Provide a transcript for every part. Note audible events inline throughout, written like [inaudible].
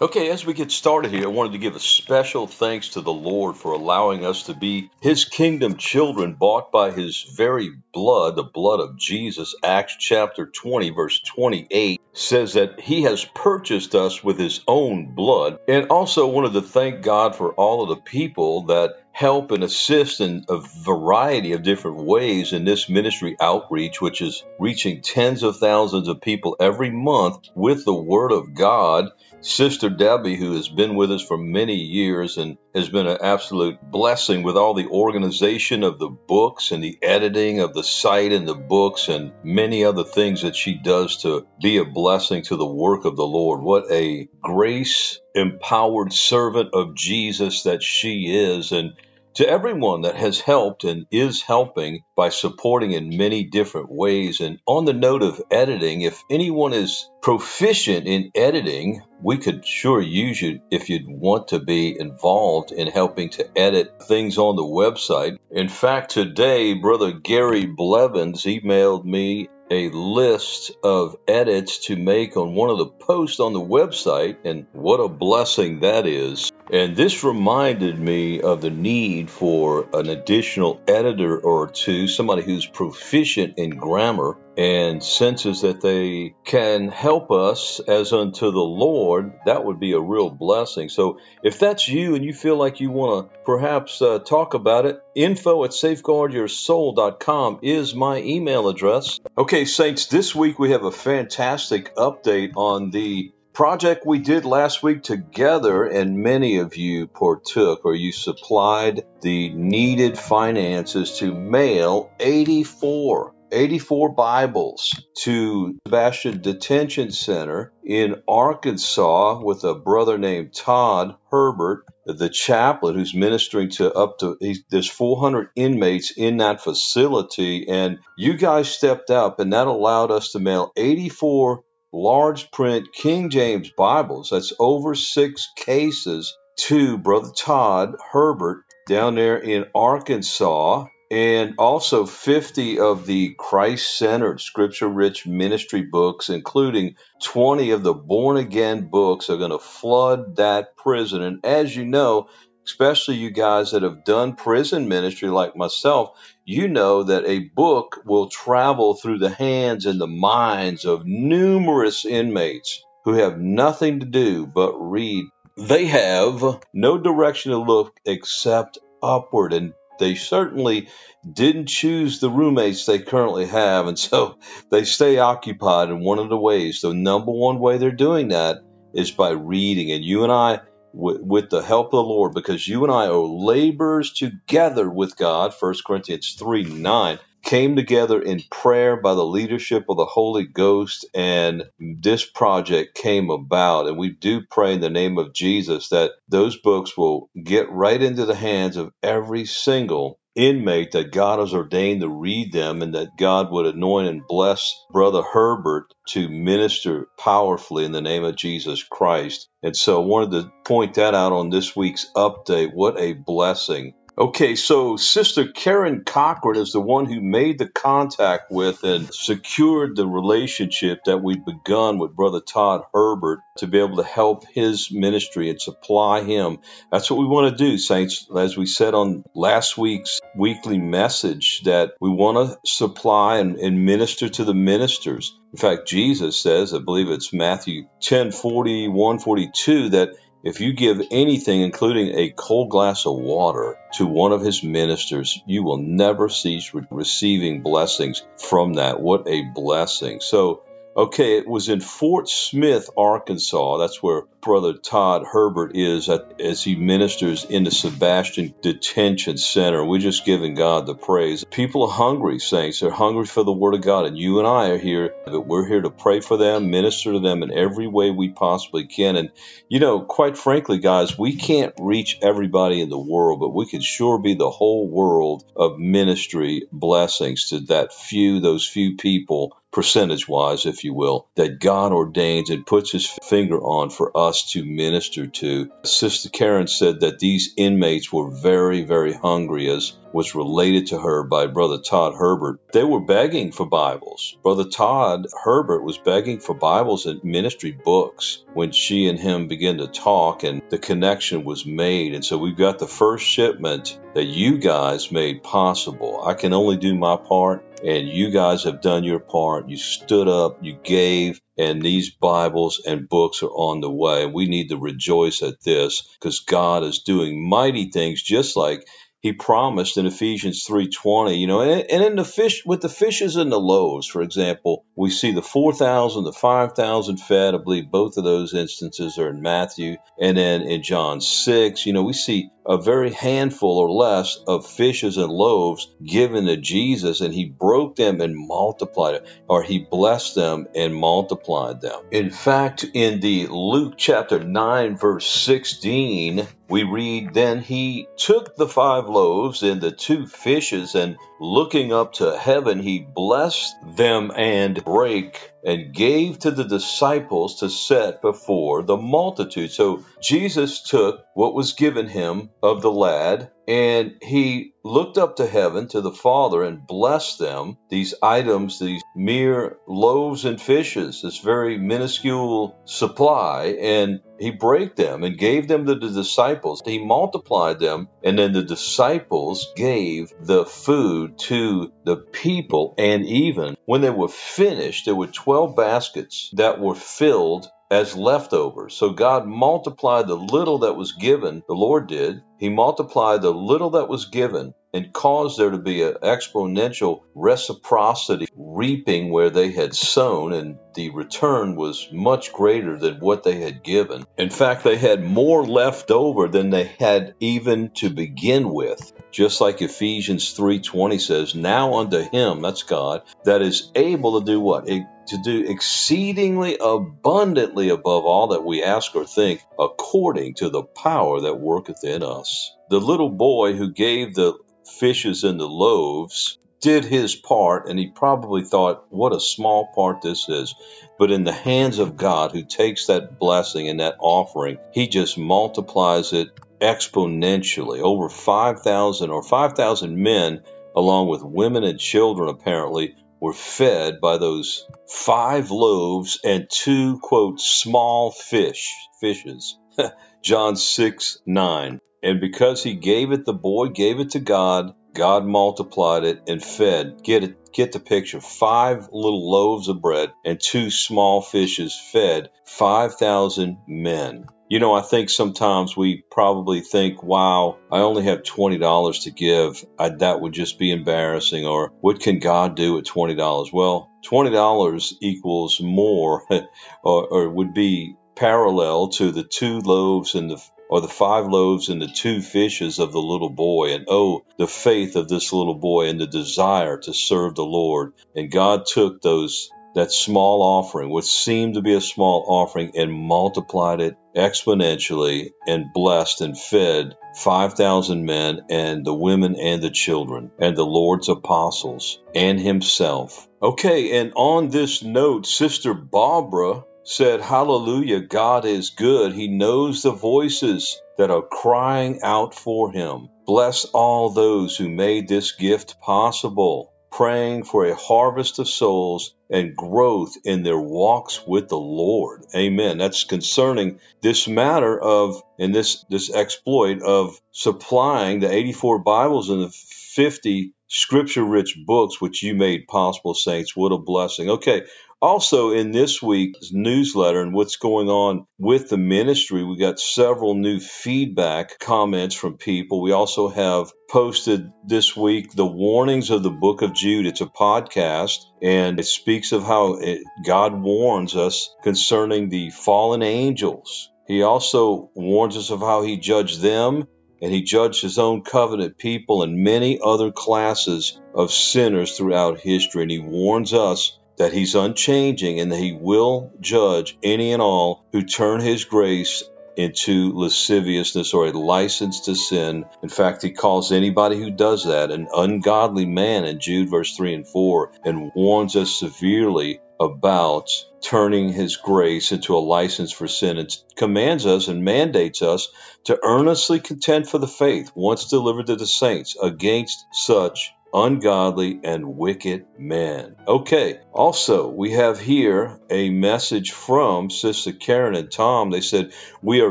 Okay, as we get started here, I wanted to give a special thanks to the Lord for allowing us to be His kingdom children bought by His very blood, the blood of Jesus. Acts chapter 20, verse 28 says that He has purchased us with His own blood. And also wanted to thank God for all of the people that help and assist in a variety of different ways in this ministry outreach, which is reaching tens of thousands of people every month with the Word of God. Sister Debbie, who has been with us for many years and has been an absolute blessing with all the organization of the books and the editing of the site and the books and many other things that she does to be a blessing to the work of the Lord. What a grace empowered servant of Jesus that she is. And to everyone that has helped and is helping by supporting in many different ways. And on the note of editing, if anyone is proficient in editing, we could sure use you if you'd want to be involved in helping to edit things on the website. In fact, today, Brother Gary Blevins emailed me a list of edits to make on one of the posts on the website, and what a blessing that is. And this reminded me of the need for an additional editor or two, somebody who's proficient in grammar and senses that they can help us as unto the Lord, that would be a real blessing. So if that's you and you feel like you want to perhaps uh, talk about it, info at safeguardyoursoul.com is my email address. Okay, Saints, this week we have a fantastic update on the project we did last week together, and many of you partook or you supplied the needed finances to mail 84 84 Bibles to Sebastian Detention Center in Arkansas with a brother named Todd Herbert, the chaplain who's ministering to up to, there's 400 inmates in that facility. And you guys stepped up, and that allowed us to mail 84 large print King James Bibles. That's over six cases to Brother Todd Herbert down there in Arkansas and also 50 of the Christ centered, scripture rich ministry books, including 20 of the born again books, are going to flood that prison. And as you know, especially you guys that have done prison ministry like myself, you know that a book will travel through the hands and the minds of numerous inmates who have nothing to do but read. They have no direction to look except upward and they certainly didn't choose the roommates they currently have, and so [laughs] they stay occupied in one of the ways. The number one way they're doing that is by reading. And you and I, with, with the help of the Lord, because you and I are laborers together with God, 1 Corinthians 3 9, came together in prayer by the leadership of the Holy Ghost, and this project came about. And we do pray in the name of Jesus that those books will get right into the hands of every single inmate that God has ordained to read them and that God would anoint and bless Brother Herbert to minister powerfully in the name of Jesus Christ. And so I wanted to point that out on this week's update. What a blessing Okay, so Sister Karen Cochran is the one who made the contact with and secured the relationship that we've begun with Brother Todd Herbert to be able to help his ministry and supply him. That's what we want to do, Saints. As we said on last week's weekly message, that we want to supply and, and minister to the ministers. In fact, Jesus says, I believe it's Matthew 10 41 42, that if you give anything, including a cold glass of water, to one of his ministers, you will never cease re- receiving blessings from that. What a blessing. So, Okay, it was in Fort Smith, Arkansas. That's where Brother Todd Herbert is at, as he ministers in the Sebastian Detention Center. We're just giving God the praise. People are hungry, saints. They're hungry for the Word of God, and you and I are here. But We're here to pray for them, minister to them in every way we possibly can. And, you know, quite frankly, guys, we can't reach everybody in the world, but we can sure be the whole world of ministry blessings to that few, those few people percentage wise, if you will, that God ordains and puts his finger on for us to minister to. Sister Karen said that these inmates were very, very hungry, as was related to her by Brother Todd Herbert. They were begging for Bibles. Brother Todd Herbert was begging for Bibles and ministry books when she and him began to talk, and the connection was made. And so we've got the first shipment that you guys made possible. I can only do my part and you guys have done your part. You stood up, you gave, and these Bibles and books are on the way. We need to rejoice at this because God is doing mighty things, just like he promised in Ephesians 3:20, you know, and, and in the fish with the fishes and the loaves, for example, we see the 4,000, the 5,000 fed. I believe both of those instances are in Matthew, and then in John 6, you know, we see a very handful or less of fishes and loaves given to Jesus, and he broke them and multiplied it, or he blessed them and multiplied them. In fact, in the Luke chapter 9, verse 16, we read, Then he took the five loaves and the two fishes, and looking up to heaven, he blessed them and brake and gave to the disciples to set before the multitude. So Jesus took what was given him of the lad and he looked up to heaven to the Father and blessed them, these items, these mere loaves and fishes, this very minuscule supply, and he broke them and gave them to the disciples. He multiplied them, and then the disciples gave the food to the people. And even when they were finished, there were 12 baskets that were filled as leftovers. So God multiplied the little that was given, the Lord did. He multiplied the little that was given and caused there to be an exponential reciprocity, reaping where they had sown, and the return was much greater than what they had given. In fact, they had more left over than they had even to begin with. Just like Ephesians 3:20 says, "Now unto him, that's God, that is able to do what? To do exceedingly abundantly above all that we ask or think, according to the power that worketh in us. The little boy who gave the fishes and the loaves did his part, and he probably thought, what a small part this is. But in the hands of God, who takes that blessing and that offering, he just multiplies it exponentially. Over 5,000 or 5,000 men, along with women and children, apparently, were fed by those five loaves and two, quote, small fish, fishes. [laughs] John 6, 9. And because he gave it, the boy gave it to God, God multiplied it and fed. Get it, get the picture. Five little loaves of bread and two small fishes fed 5,000 men. You know, I think sometimes we probably think, wow, I only have $20 to give. I, that would just be embarrassing. Or what can God do at $20? Well, $20 equals more [laughs] or, or would be parallel to the two loaves and the or the five loaves and the two fishes of the little boy. And oh, the faith of this little boy and the desire to serve the Lord. And God took those that small offering, which seemed to be a small offering, and multiplied it exponentially and blessed and fed 5,000 men and the women and the children and the Lord's apostles and himself. Okay, and on this note, Sister Barbara said, Hallelujah, God is good. He knows the voices that are crying out for him. Bless all those who made this gift possible praying for a harvest of souls and growth in their walks with the Lord. Amen. That's concerning this matter of, in this, this exploit of supplying the 84 Bibles and the 50 scripture rich books which you made possible, saints. What a blessing. Okay, also, in this week's newsletter and what's going on with the ministry, we got several new feedback comments from people. We also have posted this week the warnings of the book of Jude. It's a podcast and it speaks of how it, God warns us concerning the fallen angels. He also warns us of how he judged them and he judged his own covenant people and many other classes of sinners throughout history. And he warns us that he's unchanging and that he will judge any and all who turn his grace into lasciviousness or a license to sin. In fact, he calls anybody who does that an ungodly man in Jude verse 3 and 4 and warns us severely about turning his grace into a license for sin and commands us and mandates us to earnestly contend for the faith once delivered to the saints against such ungodly and wicked men. Okay, also, we have here a message from Sister Karen and Tom. They said, We are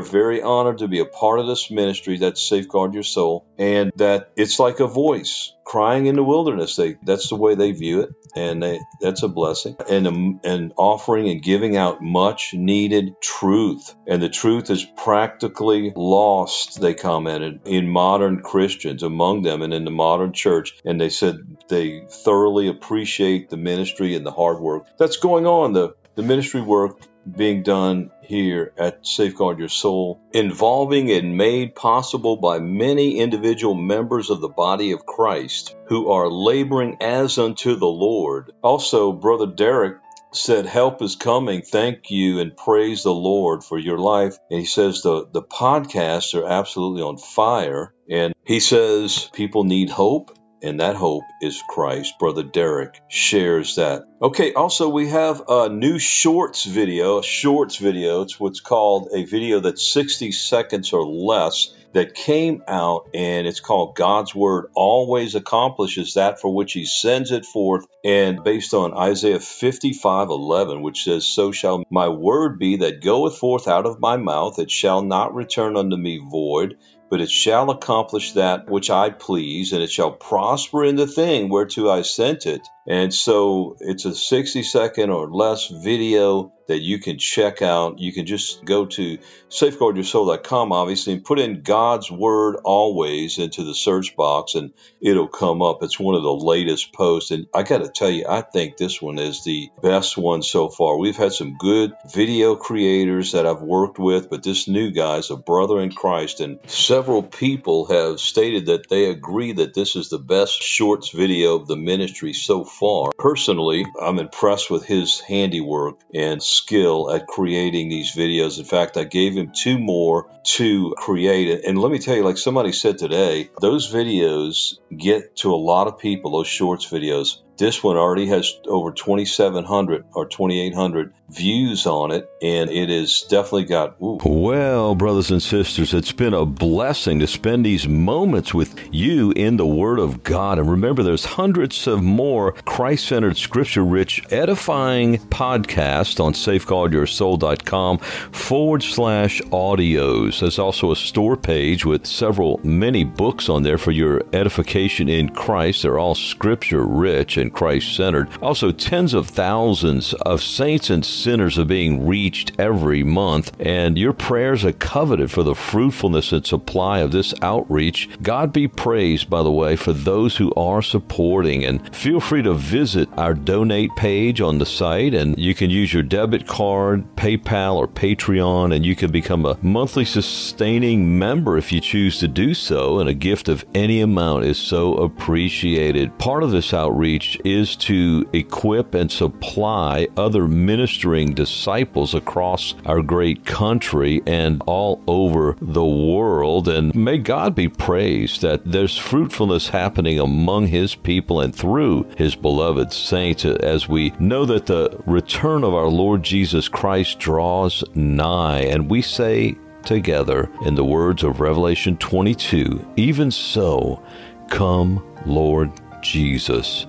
very honored to be a part of this ministry that safeguard your soul, and that it's like a voice crying in the wilderness. They, that's the way they view it, and they, that's a blessing. And, um, and offering and giving out much needed truth. And the truth is practically lost, they commented, in modern Christians, among them, and in the modern church. And they said they thoroughly appreciate the ministry and the hard work that's going on, the, the ministry work being done here at Safeguard Your Soul, involving and made possible by many individual members of the body of Christ who are laboring as unto the Lord. Also, Brother Derek said, Help is coming. Thank you and praise the Lord for your life. And he says the, the podcasts are absolutely on fire. And he says people need hope and that hope is Christ. Brother Derek shares that. Okay, also we have a new shorts video, shorts video. It's what's called a video that's 60 seconds or less that came out and it's called God's Word always accomplishes that for which he sends it forth and based on Isaiah 55 11 which says so shall my word be that goeth forth out of my mouth it shall not return unto me void but it shall accomplish that which I please, and it shall prosper in the thing whereto I sent it. And so it's a 60 second or less video that you can check out. You can just go to safeguardyoursoul.com, obviously, and put in God's Word always into the search box, and it'll come up. It's one of the latest posts. And I got to tell you, I think this one is the best one so far. We've had some good video creators that I've worked with, but this new guy is a brother in Christ, and several people have stated that they agree that this is the best shorts video of the ministry so far. Personally, I'm impressed with his handiwork and skill at creating these videos. In fact, I gave him two more to create. And let me tell you, like somebody said today, those videos get to a lot of people, those shorts videos. This one already has over 2,700 or 2,800 views on it, and it has definitely got. Ooh. Well, brothers and sisters, it's been a blessing to spend these moments with you in the Word of God. And remember, there's hundreds of more Christ centered, scripture rich, edifying podcasts on safeguardyoursoul.com forward slash audios. There's also a store page with several, many books on there for your edification in Christ. They're all scripture rich and Christ centered. Also, tens of thousands of saints and sinners are being reached every month, and your prayers are coveted for the fruitfulness and supply of this outreach. God be praised, by the way, for those who are supporting. And feel free to visit our donate page on the site, and you can use your debit card, PayPal, or Patreon, and you can become a monthly sustaining member if you choose to do so. And a gift of any amount is so appreciated. Part of this outreach is to equip and supply other ministering disciples across our great country and all over the world. And may God be praised that there's fruitfulness happening among His people and through His beloved saints as we know that the return of our Lord Jesus Christ draws nigh. And we say, together in the words of Revelation 22 Even so, come, Lord Jesus.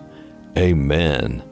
Amen